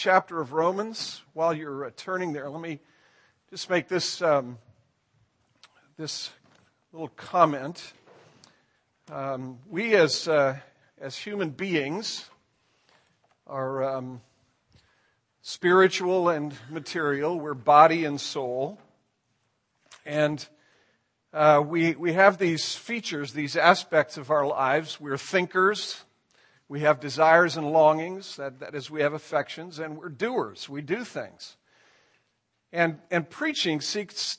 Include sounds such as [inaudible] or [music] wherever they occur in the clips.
chapter of Romans. While you're uh, turning there, let me just make this, um, this little comment. Um, we as, uh, as human beings are um, spiritual and material. We're body and soul. And uh, we, we have these features, these aspects of our lives. We're thinkers. We have desires and longings, that, that is, we have affections, and we're doers. We do things. And, and preaching seeks,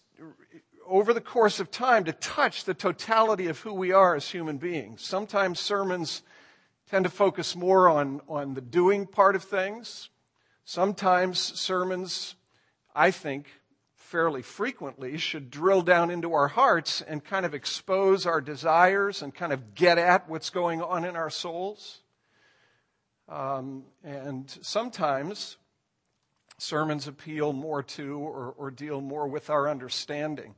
over the course of time, to touch the totality of who we are as human beings. Sometimes sermons tend to focus more on, on the doing part of things. Sometimes sermons, I think, fairly frequently should drill down into our hearts and kind of expose our desires and kind of get at what's going on in our souls. Um, and sometimes sermons appeal more to or, or deal more with our understanding.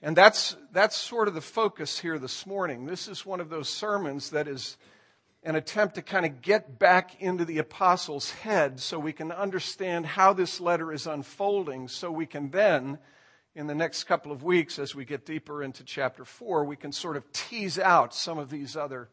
And that's, that's sort of the focus here this morning. This is one of those sermons that is an attempt to kind of get back into the apostle's head so we can understand how this letter is unfolding so we can then, in the next couple of weeks, as we get deeper into chapter four, we can sort of tease out some of these other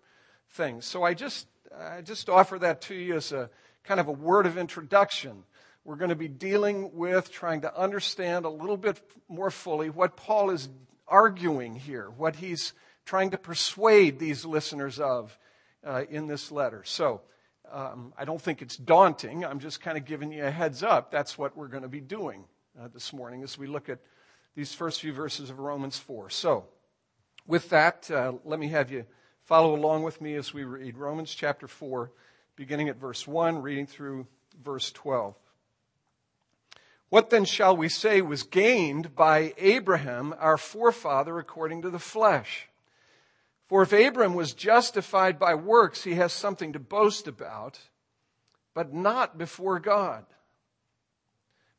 things. So I just I just offer that to you as a kind of a word of introduction. We're going to be dealing with trying to understand a little bit more fully what Paul is arguing here, what he's trying to persuade these listeners of uh, in this letter. So, um, I don't think it's daunting. I'm just kind of giving you a heads up. That's what we're going to be doing uh, this morning as we look at these first few verses of Romans 4. So, with that, uh, let me have you Follow along with me as we read Romans chapter 4, beginning at verse 1, reading through verse 12. What then shall we say was gained by Abraham, our forefather, according to the flesh? For if Abram was justified by works, he has something to boast about, but not before God.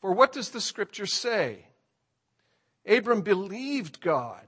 For what does the scripture say? Abram believed God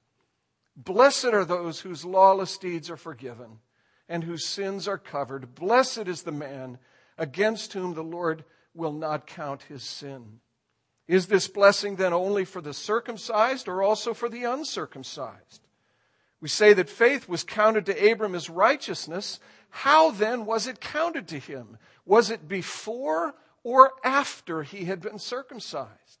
Blessed are those whose lawless deeds are forgiven and whose sins are covered. Blessed is the man against whom the Lord will not count his sin. Is this blessing then only for the circumcised or also for the uncircumcised? We say that faith was counted to Abram as righteousness. How then was it counted to him? Was it before or after he had been circumcised?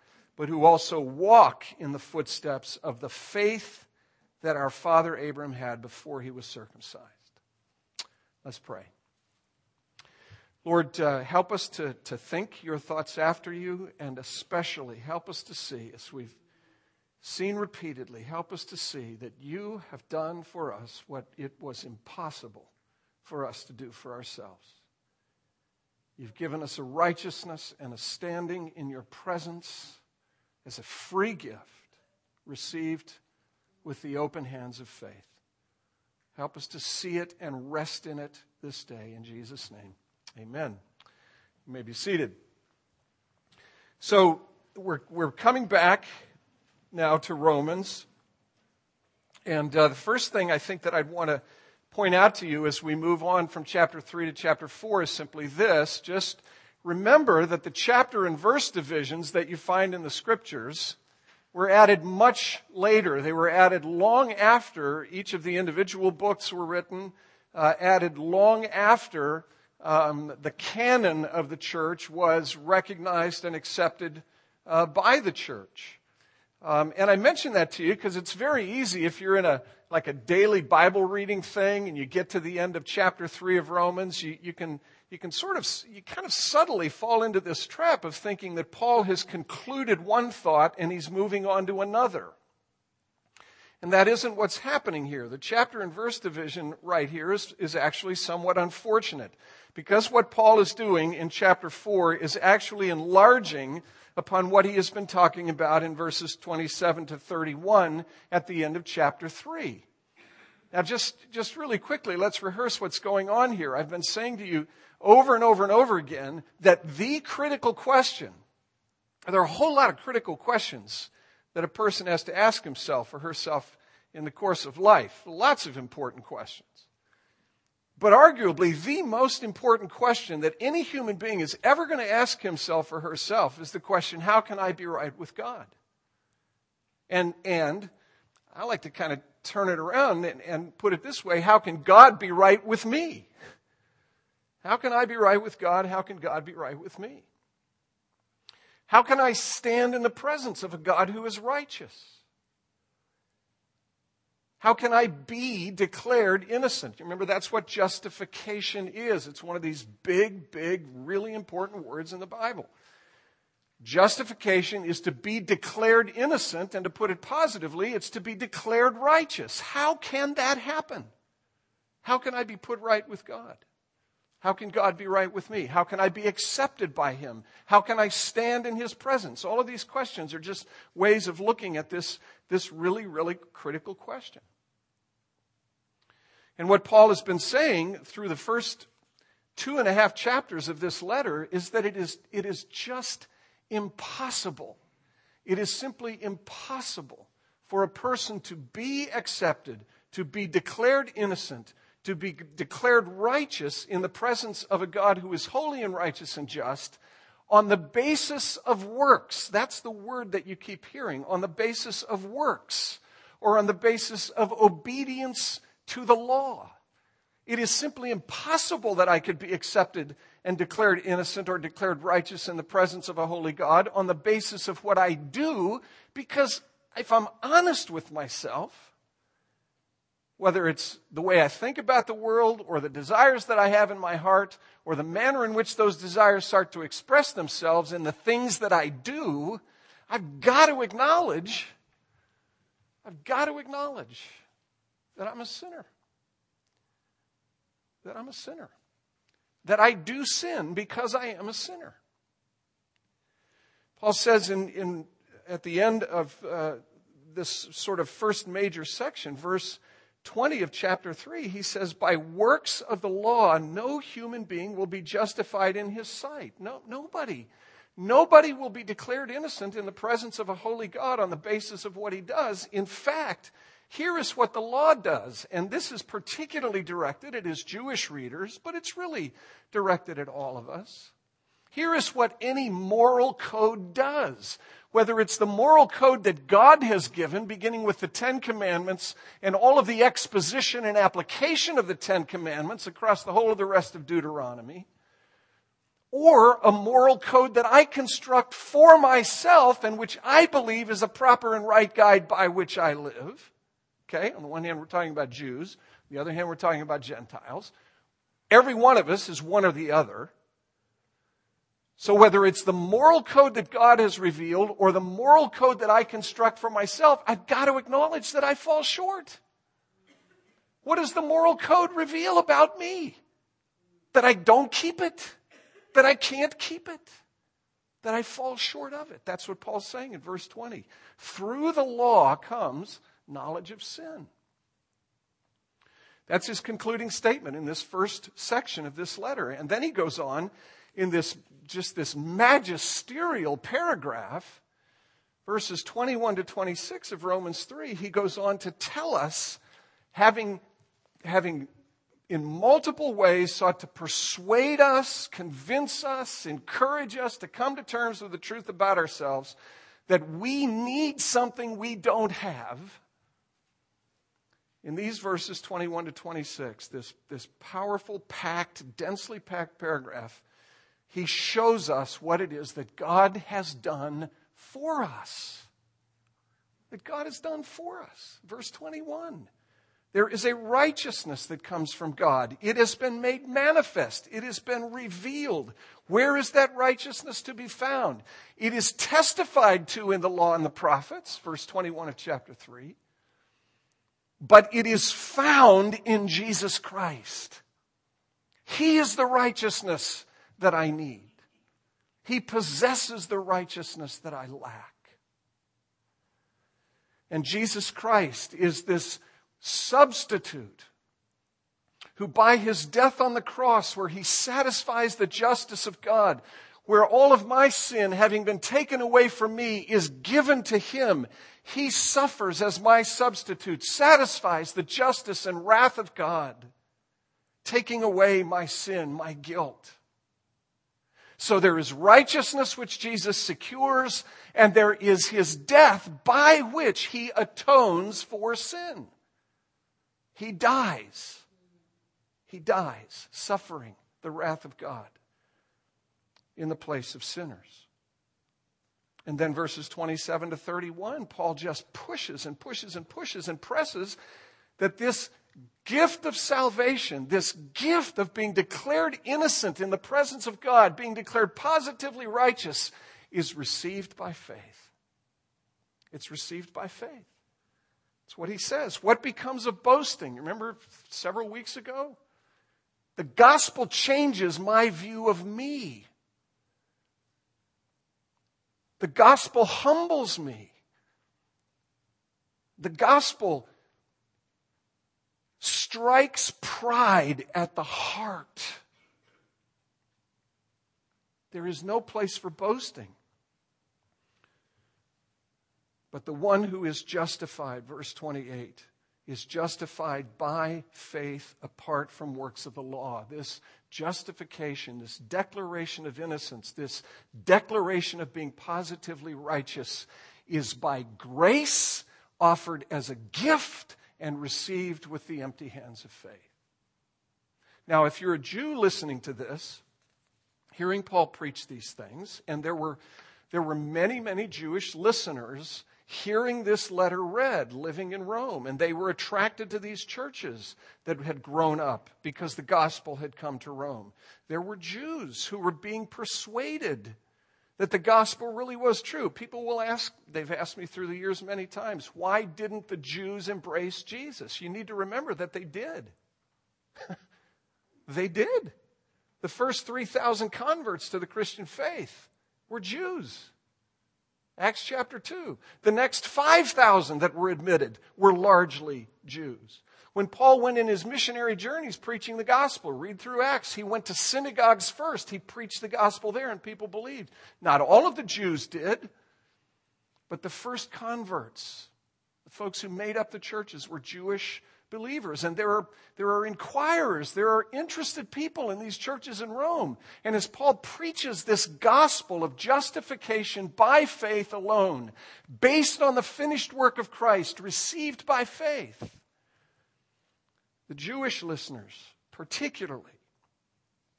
but who also walk in the footsteps of the faith that our father Abram had before he was circumcised. Let's pray. Lord, uh, help us to, to think your thoughts after you, and especially help us to see, as we've seen repeatedly, help us to see that you have done for us what it was impossible for us to do for ourselves. You've given us a righteousness and a standing in your presence as a free gift received with the open hands of faith. Help us to see it and rest in it this day in Jesus' name. Amen. You may be seated. So we're, we're coming back now to Romans. And uh, the first thing I think that I'd want to point out to you as we move on from chapter 3 to chapter 4 is simply this just remember that the chapter and verse divisions that you find in the scriptures were added much later. They were added long after each of the individual books were written, uh, added long after um, the canon of the church was recognized and accepted uh, by the church. Um, and I mention that to you because it's very easy if you're in a like a daily Bible reading thing and you get to the end of chapter three of Romans, you, you can you can sort of you kind of subtly fall into this trap of thinking that Paul has concluded one thought and he's moving on to another. And that isn't what's happening here. The chapter and verse division right here is, is actually somewhat unfortunate because what Paul is doing in chapter 4 is actually enlarging upon what he has been talking about in verses 27 to 31 at the end of chapter 3. Now, just, just really quickly, let's rehearse what's going on here. I've been saying to you over and over and over again that the critical question, there are a whole lot of critical questions that a person has to ask himself or herself in the course of life. Lots of important questions. But arguably, the most important question that any human being is ever going to ask himself or herself is the question, how can I be right with God? And, and I like to kind of turn it around and, and put it this way, how can God be right with me? How can I be right with God? How can God be right with me? How can I stand in the presence of a God who is righteous? How can I be declared innocent? Remember, that's what justification is. It's one of these big, big, really important words in the Bible. Justification is to be declared innocent, and to put it positively, it's to be declared righteous. How can that happen? How can I be put right with God? How can God be right with me? How can I be accepted by Him? How can I stand in His presence? All of these questions are just ways of looking at this, this really, really critical question. And what Paul has been saying through the first two and a half chapters of this letter is that it is, it is just impossible. It is simply impossible for a person to be accepted, to be declared innocent, to be declared righteous in the presence of a God who is holy and righteous and just on the basis of works. That's the word that you keep hearing on the basis of works or on the basis of obedience to the law. It is simply impossible that I could be accepted and declared innocent or declared righteous in the presence of a holy God on the basis of what I do, because if I'm honest with myself, whether it's the way I think about the world or the desires that I have in my heart or the manner in which those desires start to express themselves in the things that I do, I've got to acknowledge, I've got to acknowledge that I'm a sinner. That I'm a sinner. That I do sin because I am a sinner. Paul says in, in at the end of uh, this sort of first major section, verse 20 of chapter 3, he says, By works of the law, no human being will be justified in his sight. No, nobody. Nobody will be declared innocent in the presence of a holy God on the basis of what he does. In fact, here is what the law does, and this is particularly directed at his Jewish readers, but it's really directed at all of us. Here is what any moral code does. Whether it's the moral code that God has given, beginning with the Ten Commandments and all of the exposition and application of the Ten Commandments across the whole of the rest of Deuteronomy, or a moral code that I construct for myself and which I believe is a proper and right guide by which I live, Okay, on the one hand, we're talking about Jews. On the other hand, we're talking about Gentiles. Every one of us is one or the other. So whether it's the moral code that God has revealed or the moral code that I construct for myself, I've got to acknowledge that I fall short. What does the moral code reveal about me? That I don't keep it. That I can't keep it. That I fall short of it. That's what Paul's saying in verse 20. Through the law comes knowledge of sin. That's his concluding statement in this first section of this letter. And then he goes on in this just this magisterial paragraph, verses 21 to 26 of Romans 3. He goes on to tell us, having, having in multiple ways sought to persuade us, convince us, encourage us to come to terms with the truth about ourselves, that we need something we don't have in these verses 21 to 26, this, this powerful, packed, densely packed paragraph, he shows us what it is that God has done for us. That God has done for us. Verse 21. There is a righteousness that comes from God. It has been made manifest. It has been revealed. Where is that righteousness to be found? It is testified to in the law and the prophets, verse 21 of chapter 3. But it is found in Jesus Christ. He is the righteousness that I need. He possesses the righteousness that I lack. And Jesus Christ is this substitute who by his death on the cross, where he satisfies the justice of God, where all of my sin having been taken away from me is given to him, he suffers as my substitute, satisfies the justice and wrath of God, taking away my sin, my guilt. So there is righteousness which Jesus secures, and there is his death by which he atones for sin. He dies. He dies, suffering the wrath of God in the place of sinners. And then verses 27 to 31, Paul just pushes and pushes and pushes and presses that this gift of salvation, this gift of being declared innocent in the presence of God, being declared positively righteous, is received by faith. It's received by faith. That's what he says. What becomes of boasting? Remember several weeks ago? The gospel changes my view of me. The gospel humbles me. The gospel strikes pride at the heart. There is no place for boasting. But the one who is justified, verse 28, is justified by faith apart from works of the law. This justification, this declaration of innocence, this declaration of being positively righteous is by grace offered as a gift and received with the empty hands of faith. Now, if you're a Jew listening to this, hearing Paul preach these things, and there were, there were many, many Jewish listeners hearing this letter read, living in Rome. And they were attracted to these churches that had grown up because the gospel had come to Rome. There were Jews who were being persuaded that the gospel really was true. People will ask, they've asked me through the years many times, why didn't the Jews embrace Jesus? You need to remember that they did. [laughs] they did. The first 3,000 converts to the Christian faith were Jews. Acts chapter 2. The next 5,000 that were admitted were largely Jews. When Paul went in his missionary journeys preaching the gospel, read through Acts, he went to synagogues first. He preached the gospel there and people believed. Not all of the Jews did, but the first converts, the folks who made up the churches, were Jewish believers. And there are, there are inquirers, there are interested people in these churches in Rome. And as Paul preaches this gospel of justification by faith alone, based on the finished work of Christ, received by faith, the Jewish listeners, particularly,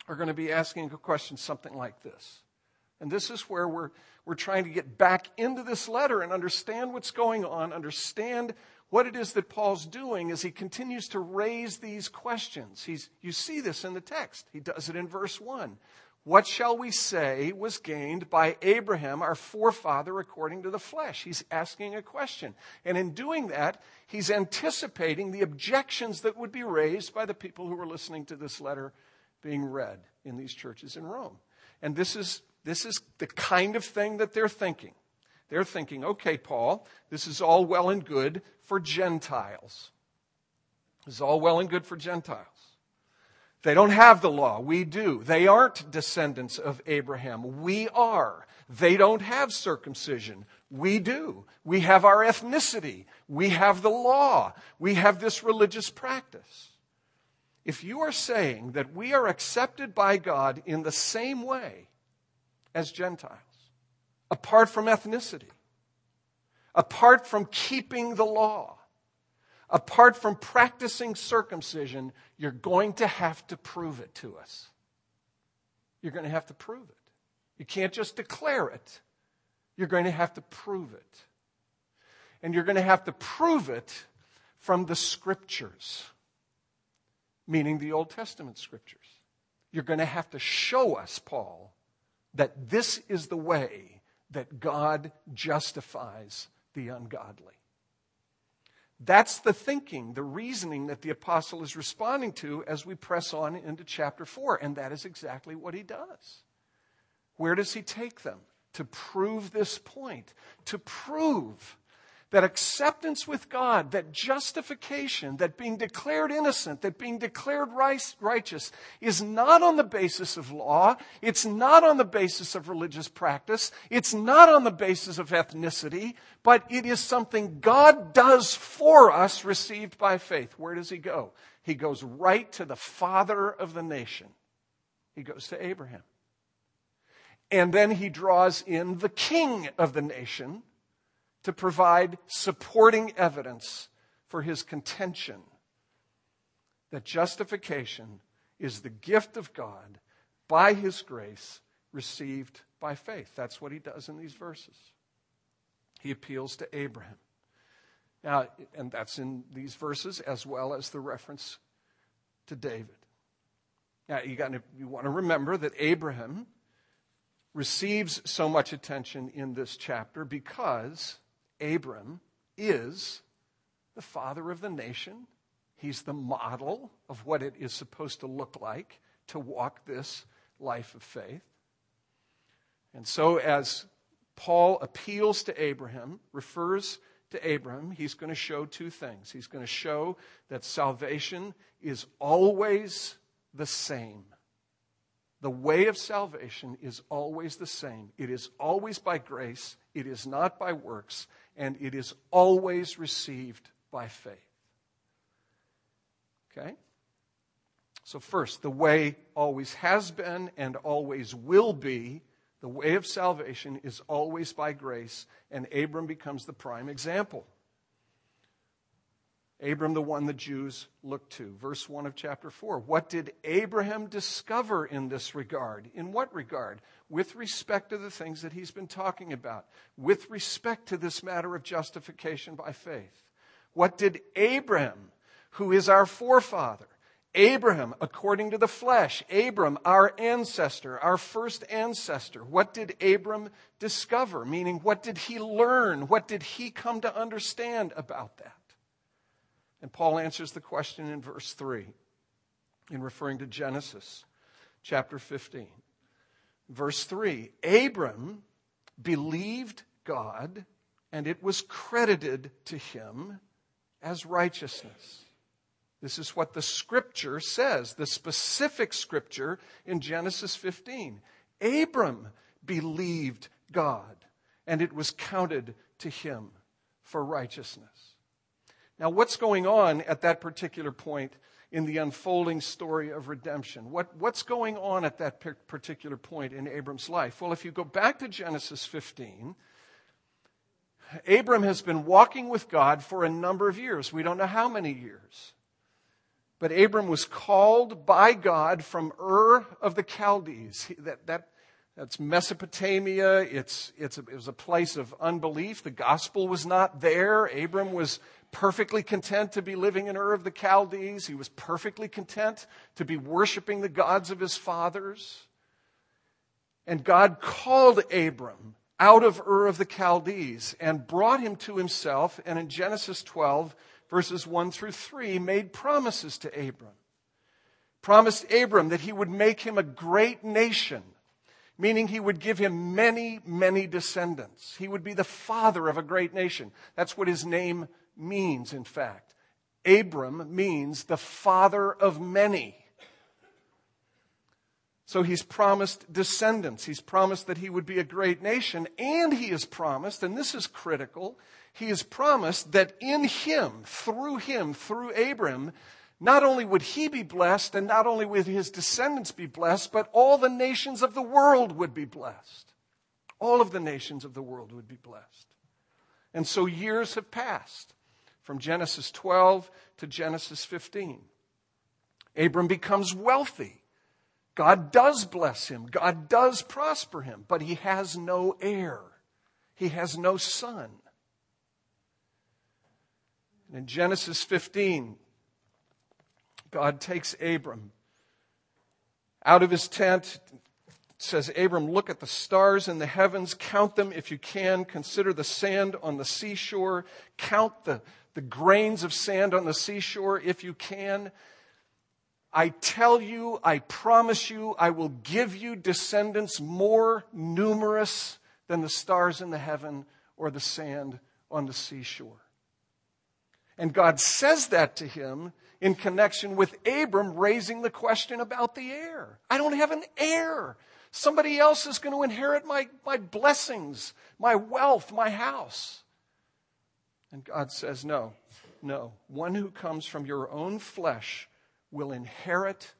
are going to be asking a question something like this. And this is where we're, we're trying to get back into this letter and understand what's going on, understand what it is that Paul's doing as he continues to raise these questions. He's, you see this in the text. He does it in verse 1. What shall we say was gained by Abraham, our forefather, according to the flesh? He's asking a question. And in doing that, he's anticipating the objections that would be raised by the people who were listening to this letter being read in these churches in Rome. And this is, this is the kind of thing that they're thinking. They're thinking, okay, Paul, this is all well and good for Gentiles. This is all well and good for Gentiles. They don't have the law. We do. They aren't descendants of Abraham. We are. They don't have circumcision. We do. We have our ethnicity. We have the law. We have this religious practice. If you are saying that we are accepted by God in the same way as Gentiles, apart from ethnicity, apart from keeping the law, apart from practicing circumcision, you're going to have to prove it to us. You're going to have to prove it. You can't just declare it. You're going to have to prove it. And you're going to have to prove it from the scriptures, meaning the Old Testament scriptures. You're going to have to show us, Paul, that this is the way that God justifies the ungodly. That's the thinking, the reasoning that the apostle is responding to as we press on into chapter 4. And that is exactly what he does. Where does he take them? To prove this point, to prove that acceptance with God, that justification, that being declared innocent, that being declared righteous is not on the basis of law. It's not on the basis of religious practice. It's not on the basis of ethnicity, but it is something God does for us received by faith. Where does he go? He goes right to the father of the nation. He goes to Abraham. And then he draws in the king of the nation to provide supporting evidence for his contention that justification is the gift of God by his grace received by faith. That's what he does in these verses. He appeals to Abraham. Now, and that's in these verses as well as the reference to David. Now, you, got to, you want to remember that Abraham receives so much attention in this chapter because Abram is the father of the nation. He's the model of what it is supposed to look like to walk this life of faith. And so, as Paul appeals to Abraham, refers to Abraham, he's going to show two things. He's going to show that salvation is always the same. The way of salvation is always the same. It is always by grace, it is not by works, and it is always received by faith. Okay? So, first, the way always has been and always will be. The way of salvation is always by grace, and Abram becomes the prime example. Abram, the one the Jews look to. Verse 1 of chapter 4. What did Abraham discover in this regard? In what regard? With respect to the things that he's been talking about, with respect to this matter of justification by faith. What did Abraham, who is our forefather, Abraham, according to the flesh, Abram, our ancestor, our first ancestor, what did Abram discover? Meaning, what did he learn? What did he come to understand about that? And Paul answers the question in verse 3 in referring to Genesis chapter 15. Verse 3 Abram believed God, and it was credited to him as righteousness. This is what the scripture says, the specific scripture in Genesis 15. Abram believed God, and it was counted to him for righteousness. Now, what's going on at that particular point in the unfolding story of redemption? What, what's going on at that particular point in Abram's life? Well, if you go back to Genesis 15, Abram has been walking with God for a number of years. We don't know how many years. But Abram was called by God from Ur of the Chaldees. That, that, that's Mesopotamia. It's, it's a, it was a place of unbelief. The gospel was not there. Abram was perfectly content to be living in Ur of the Chaldees. He was perfectly content to be worshiping the gods of his fathers. And God called Abram out of Ur of the Chaldees and brought him to himself. And in Genesis 12, verses 1 through 3, made promises to Abram. Promised Abram that he would make him a great nation, meaning he would give him many, many descendants. He would be the father of a great nation. That's what his name means, in fact. Abram means the father of many. So he's promised descendants. He's promised that he would be a great nation. And he has promised, and this is critical, he has promised that in him, through him, through Abram, not only would he be blessed and not only would his descendants be blessed, but all the nations of the world would be blessed. All of the nations of the world would be blessed. And so years have passed from Genesis 12 to Genesis 15. Abram becomes wealthy. God does bless him. God does prosper him, but he has no heir. He has no son. And in Genesis 15, God takes Abram out of his tent, says, Abram, look at the stars in the heavens, count them if you can, consider the sand on the seashore, count the, the grains of sand on the seashore if you can. I tell you, I promise you, I will give you descendants more numerous than the stars in the heaven or the sand on the seashore. And God says that to him in connection with Abram raising the question about the heir. I don't have an heir. Somebody else is going to inherit my, my blessings, my wealth, my house. And God says, No, no. One who comes from your own flesh will inherit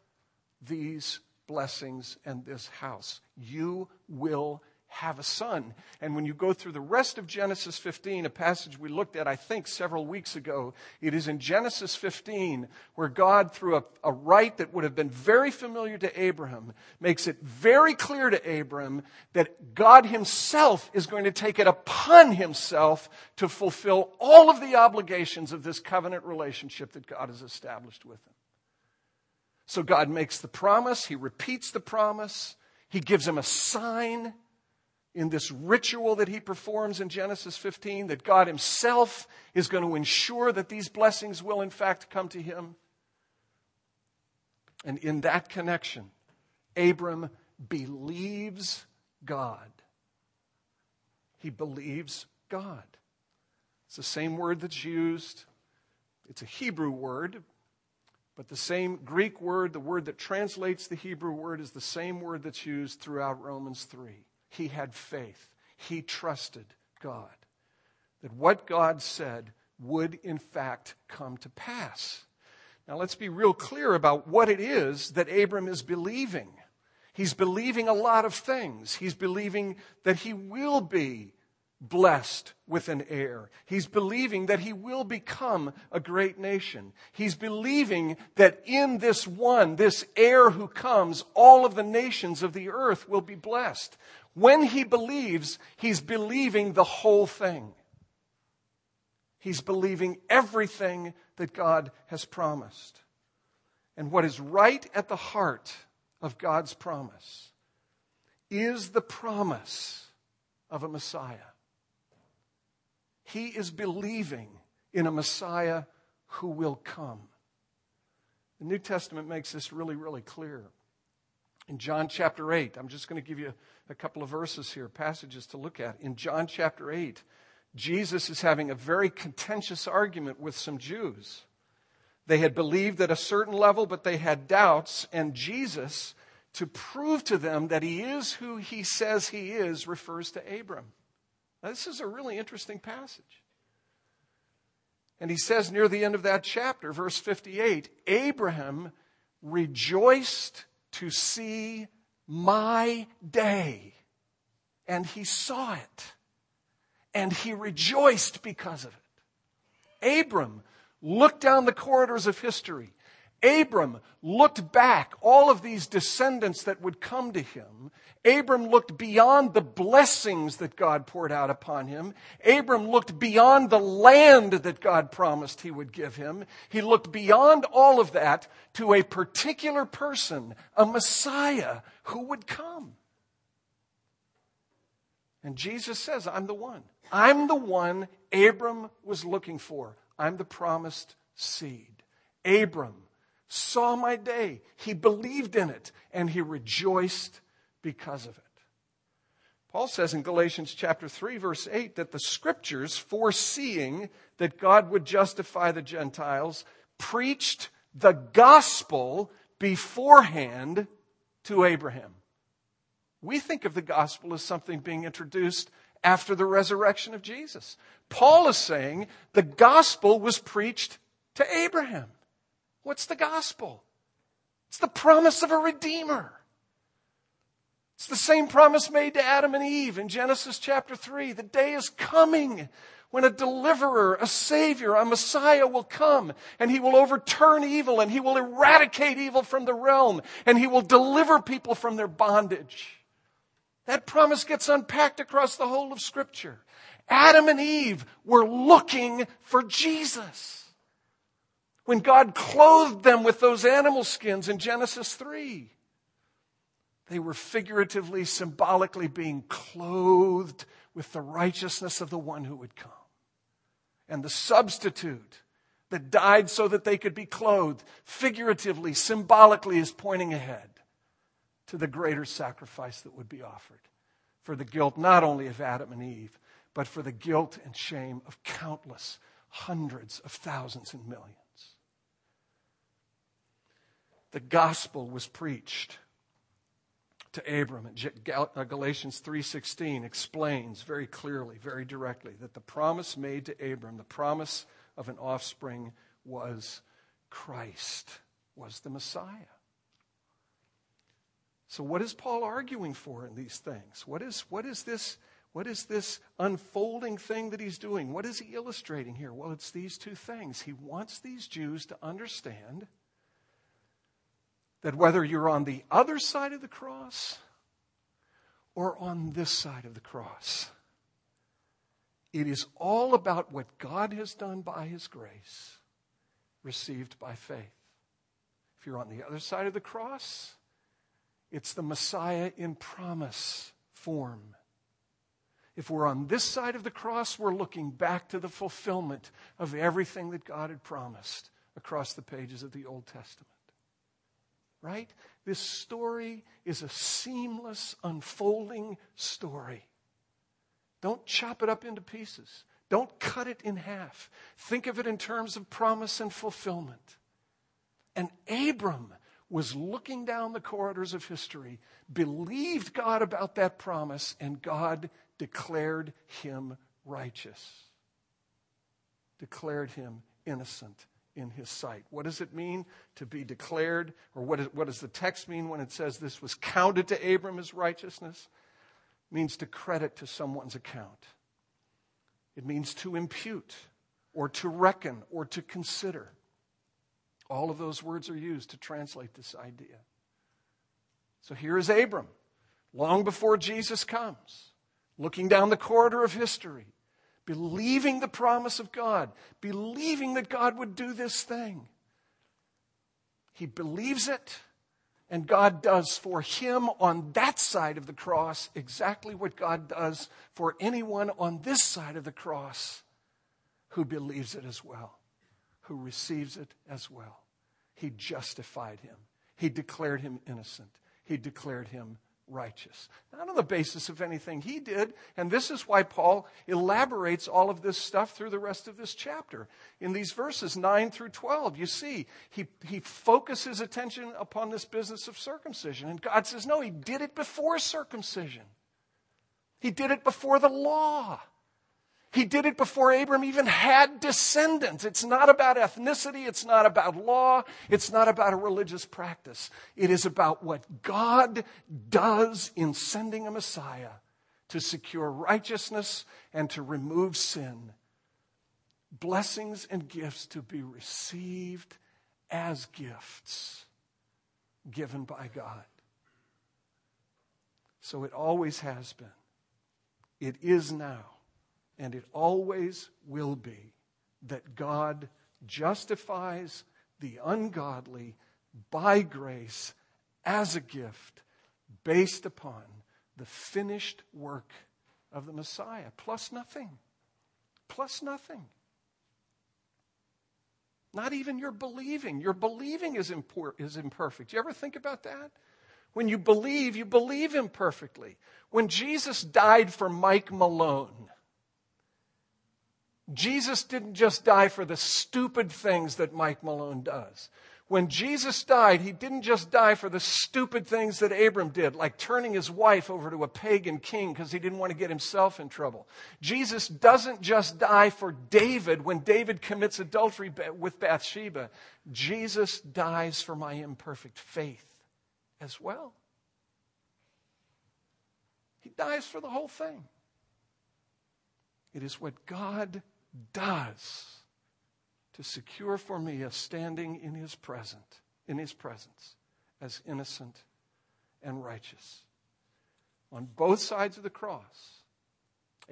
these blessings and this house. You will have a son. And when you go through the rest of Genesis 15, a passage we looked at, I think, several weeks ago, it is in Genesis 15 where God, through a, a rite that would have been very familiar to Abraham, makes it very clear to Abram that God himself is going to take it upon himself to fulfill all of the obligations of this covenant relationship that God has established with him. So God makes the promise, he repeats the promise, he gives him a sign in this ritual that he performs in Genesis 15 that God himself is going to ensure that these blessings will in fact come to him. And in that connection, Abram believes God. He believes God. It's the same word that's used. It's a Hebrew word, but the same Greek word, the word that translates the Hebrew word, is the same word that's used throughout Romans 3. He had faith. He trusted God. That what God said would in fact come to pass. Now let's be real clear about what it is that Abram is believing. He's believing a lot of things. He's believing that he will be blessed with an heir. He's believing that he will become a great nation. He's believing that in this one, this heir who comes, all of the nations of the earth will be blessed. When he believes, he's believing the whole thing. He's believing everything that God has promised. And what is right at the heart of God's promise is the promise of a Messiah. He is believing in a Messiah who will come. The New Testament makes this really, really clear. In John chapter 8, I'm just going to give you a couple of verses here, passages to look at. In John chapter 8, Jesus is having a very contentious argument with some Jews. They had believed at a certain level, but they had doubts, and Jesus, to prove to them that he is who he says he is, refers to Abram. Now, this is a really interesting passage. And he says near the end of that chapter, verse 58, Abraham rejoiced to see my day. And he saw it. And he rejoiced because of it. Abram looked down the corridors of history Abram looked back, all of these descendants that would come to him. Abram looked beyond the blessings that God poured out upon him. Abram looked beyond the land that God promised he would give him. He looked beyond all of that to a particular person, a Messiah who would come. And Jesus says, I'm the one. I'm the one Abram was looking for. I'm the promised seed. Abram saw my day. He believed in it and he rejoiced because of it. Paul says in Galatians chapter 3 verse 8 that the scriptures foreseeing that God would justify the Gentiles preached the gospel beforehand to Abraham. We think of the gospel as something being introduced after the resurrection of Jesus. Paul is saying the gospel was preached to Abraham. What's the gospel? It's the promise of a redeemer. It's the same promise made to Adam and Eve in Genesis chapter 3. The day is coming when a deliverer, a savior, a messiah will come and he will overturn evil and he will eradicate evil from the realm and he will deliver people from their bondage. That promise gets unpacked across the whole of Scripture. Adam and Eve were looking for Jesus. When God clothed them with those animal skins in Genesis 3, they were figuratively, symbolically being clothed with the righteousness of the one who would come. And the substitute that died so that they could be clothed, figuratively, symbolically, is pointing ahead to the greater sacrifice that would be offered for the guilt not only of Adam and Eve, but for the guilt and shame of countless hundreds of thousands and millions. The gospel was preached to Abram and uh, Galatians 3:16 explains very clearly, very directly that the promise made to Abram, the promise of an offspring was Christ, was the Messiah. So what is Paul arguing for in these things? What is, what is this what is this unfolding thing that he's doing? What is he illustrating here? Well, it's these two things. He wants these Jews to understand that whether you're on the other side of the cross or on this side of the cross, it is all about what God has done by his grace, received by faith. If you're on the other side of the cross, it's the Messiah in promise form if we're on this side of the cross, we're looking back to the fulfillment of everything that God had promised across the pages of the Old Testament. Right? This story is a seamless, unfolding story. Don't chop it up into pieces. Don't cut it in half. Think of it in terms of promise and fulfillment. And Abram was looking down the corridors of history, believed God about that promise, and God declared him righteous, declared him innocent in his sight. What does it mean to be declared? Or what, is, what does the text mean when it says this was counted to Abram as righteousness? It means to credit to someone's account. It means to impute or to reckon or to consider. All of those words are used to translate this idea. So here is Abram, long before Jesus comes looking down the corridor of history, believing the promise of God, believing that God would do this thing. He believes it, and God does for him on that side of the cross exactly what God does for anyone on this side of the cross who believes it as well, who receives it as well. He justified him, He declared him innocent, He declared him righteous. Not on the basis of anything he did. And this is why Paul elaborates all of this stuff through the rest of this chapter. In these verses 9 through 12, you see, he, he focuses attention upon this business of circumcision. And God says, no, he did it before circumcision. He did it before the law. He did it before Abram even had descendants. It's not about ethnicity. It's not about law. It's not about a religious practice. It is about what God does in sending a Messiah to secure righteousness and to remove sin. Blessings and gifts to be received as gifts given by God. So it always has been. It is now and it always will be that God justifies the ungodly by grace as a gift based upon the finished work of the Messiah, plus nothing. Plus nothing. Not even your believing. Your believing is, impor- is imperfect. You ever think about that? When you believe, you believe imperfectly. When Jesus died for Mike Malone, Jesus didn't just die for the stupid things that Mike Malone does. When Jesus died, he didn't just die for the stupid things that Abram did, like turning his wife over to a pagan king because he didn't want to get himself in trouble. Jesus doesn't just die for David when David commits adultery with Bathsheba. Jesus dies for my imperfect faith as well. He dies for the whole thing. It is what God does to secure for me a standing in his present, in his presence as innocent and righteous. on both sides of the cross.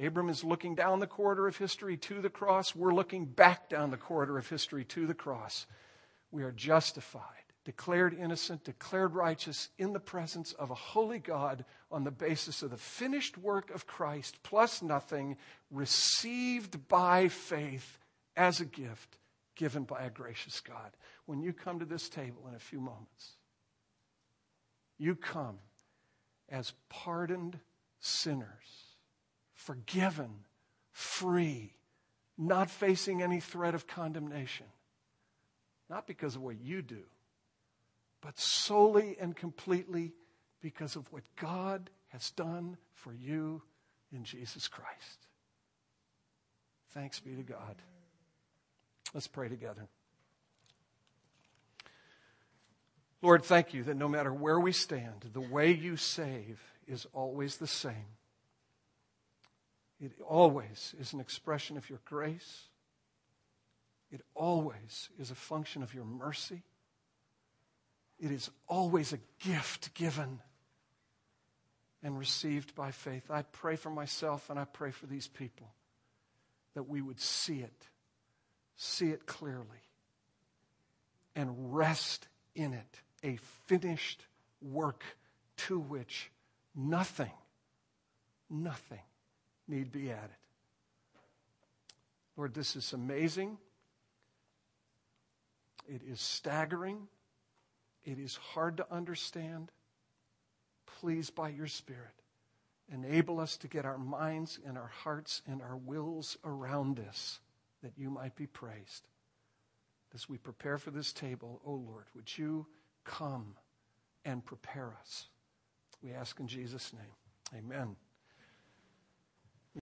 Abram is looking down the corridor of history to the cross. We're looking back down the corridor of history to the cross. We are justified, declared innocent, declared righteous in the presence of a holy God on the basis of the finished work of Christ plus nothing, received by faith as a gift given by a gracious God. When you come to this table in a few moments, you come as pardoned sinners, forgiven, free, not facing any threat of condemnation. Not because of what you do, but solely and completely because of what God has done for you in Jesus Christ. Thanks be to God. Let's pray together. Lord, thank you that no matter where we stand, the way you save is always the same. It always is an expression of your grace. It always is a function of your mercy. It is always a gift given and received by faith. I pray for myself and I pray for these people that we would see it, see it clearly, and rest in it a finished work to which nothing, nothing need be added. Lord, this is amazing. It is staggering. It is hard to understand. Please, by your Spirit, enable us to get our minds and our hearts and our wills around this, that you might be praised. As we prepare for this table, O oh Lord, would you come and prepare us? We ask in Jesus' name. Amen.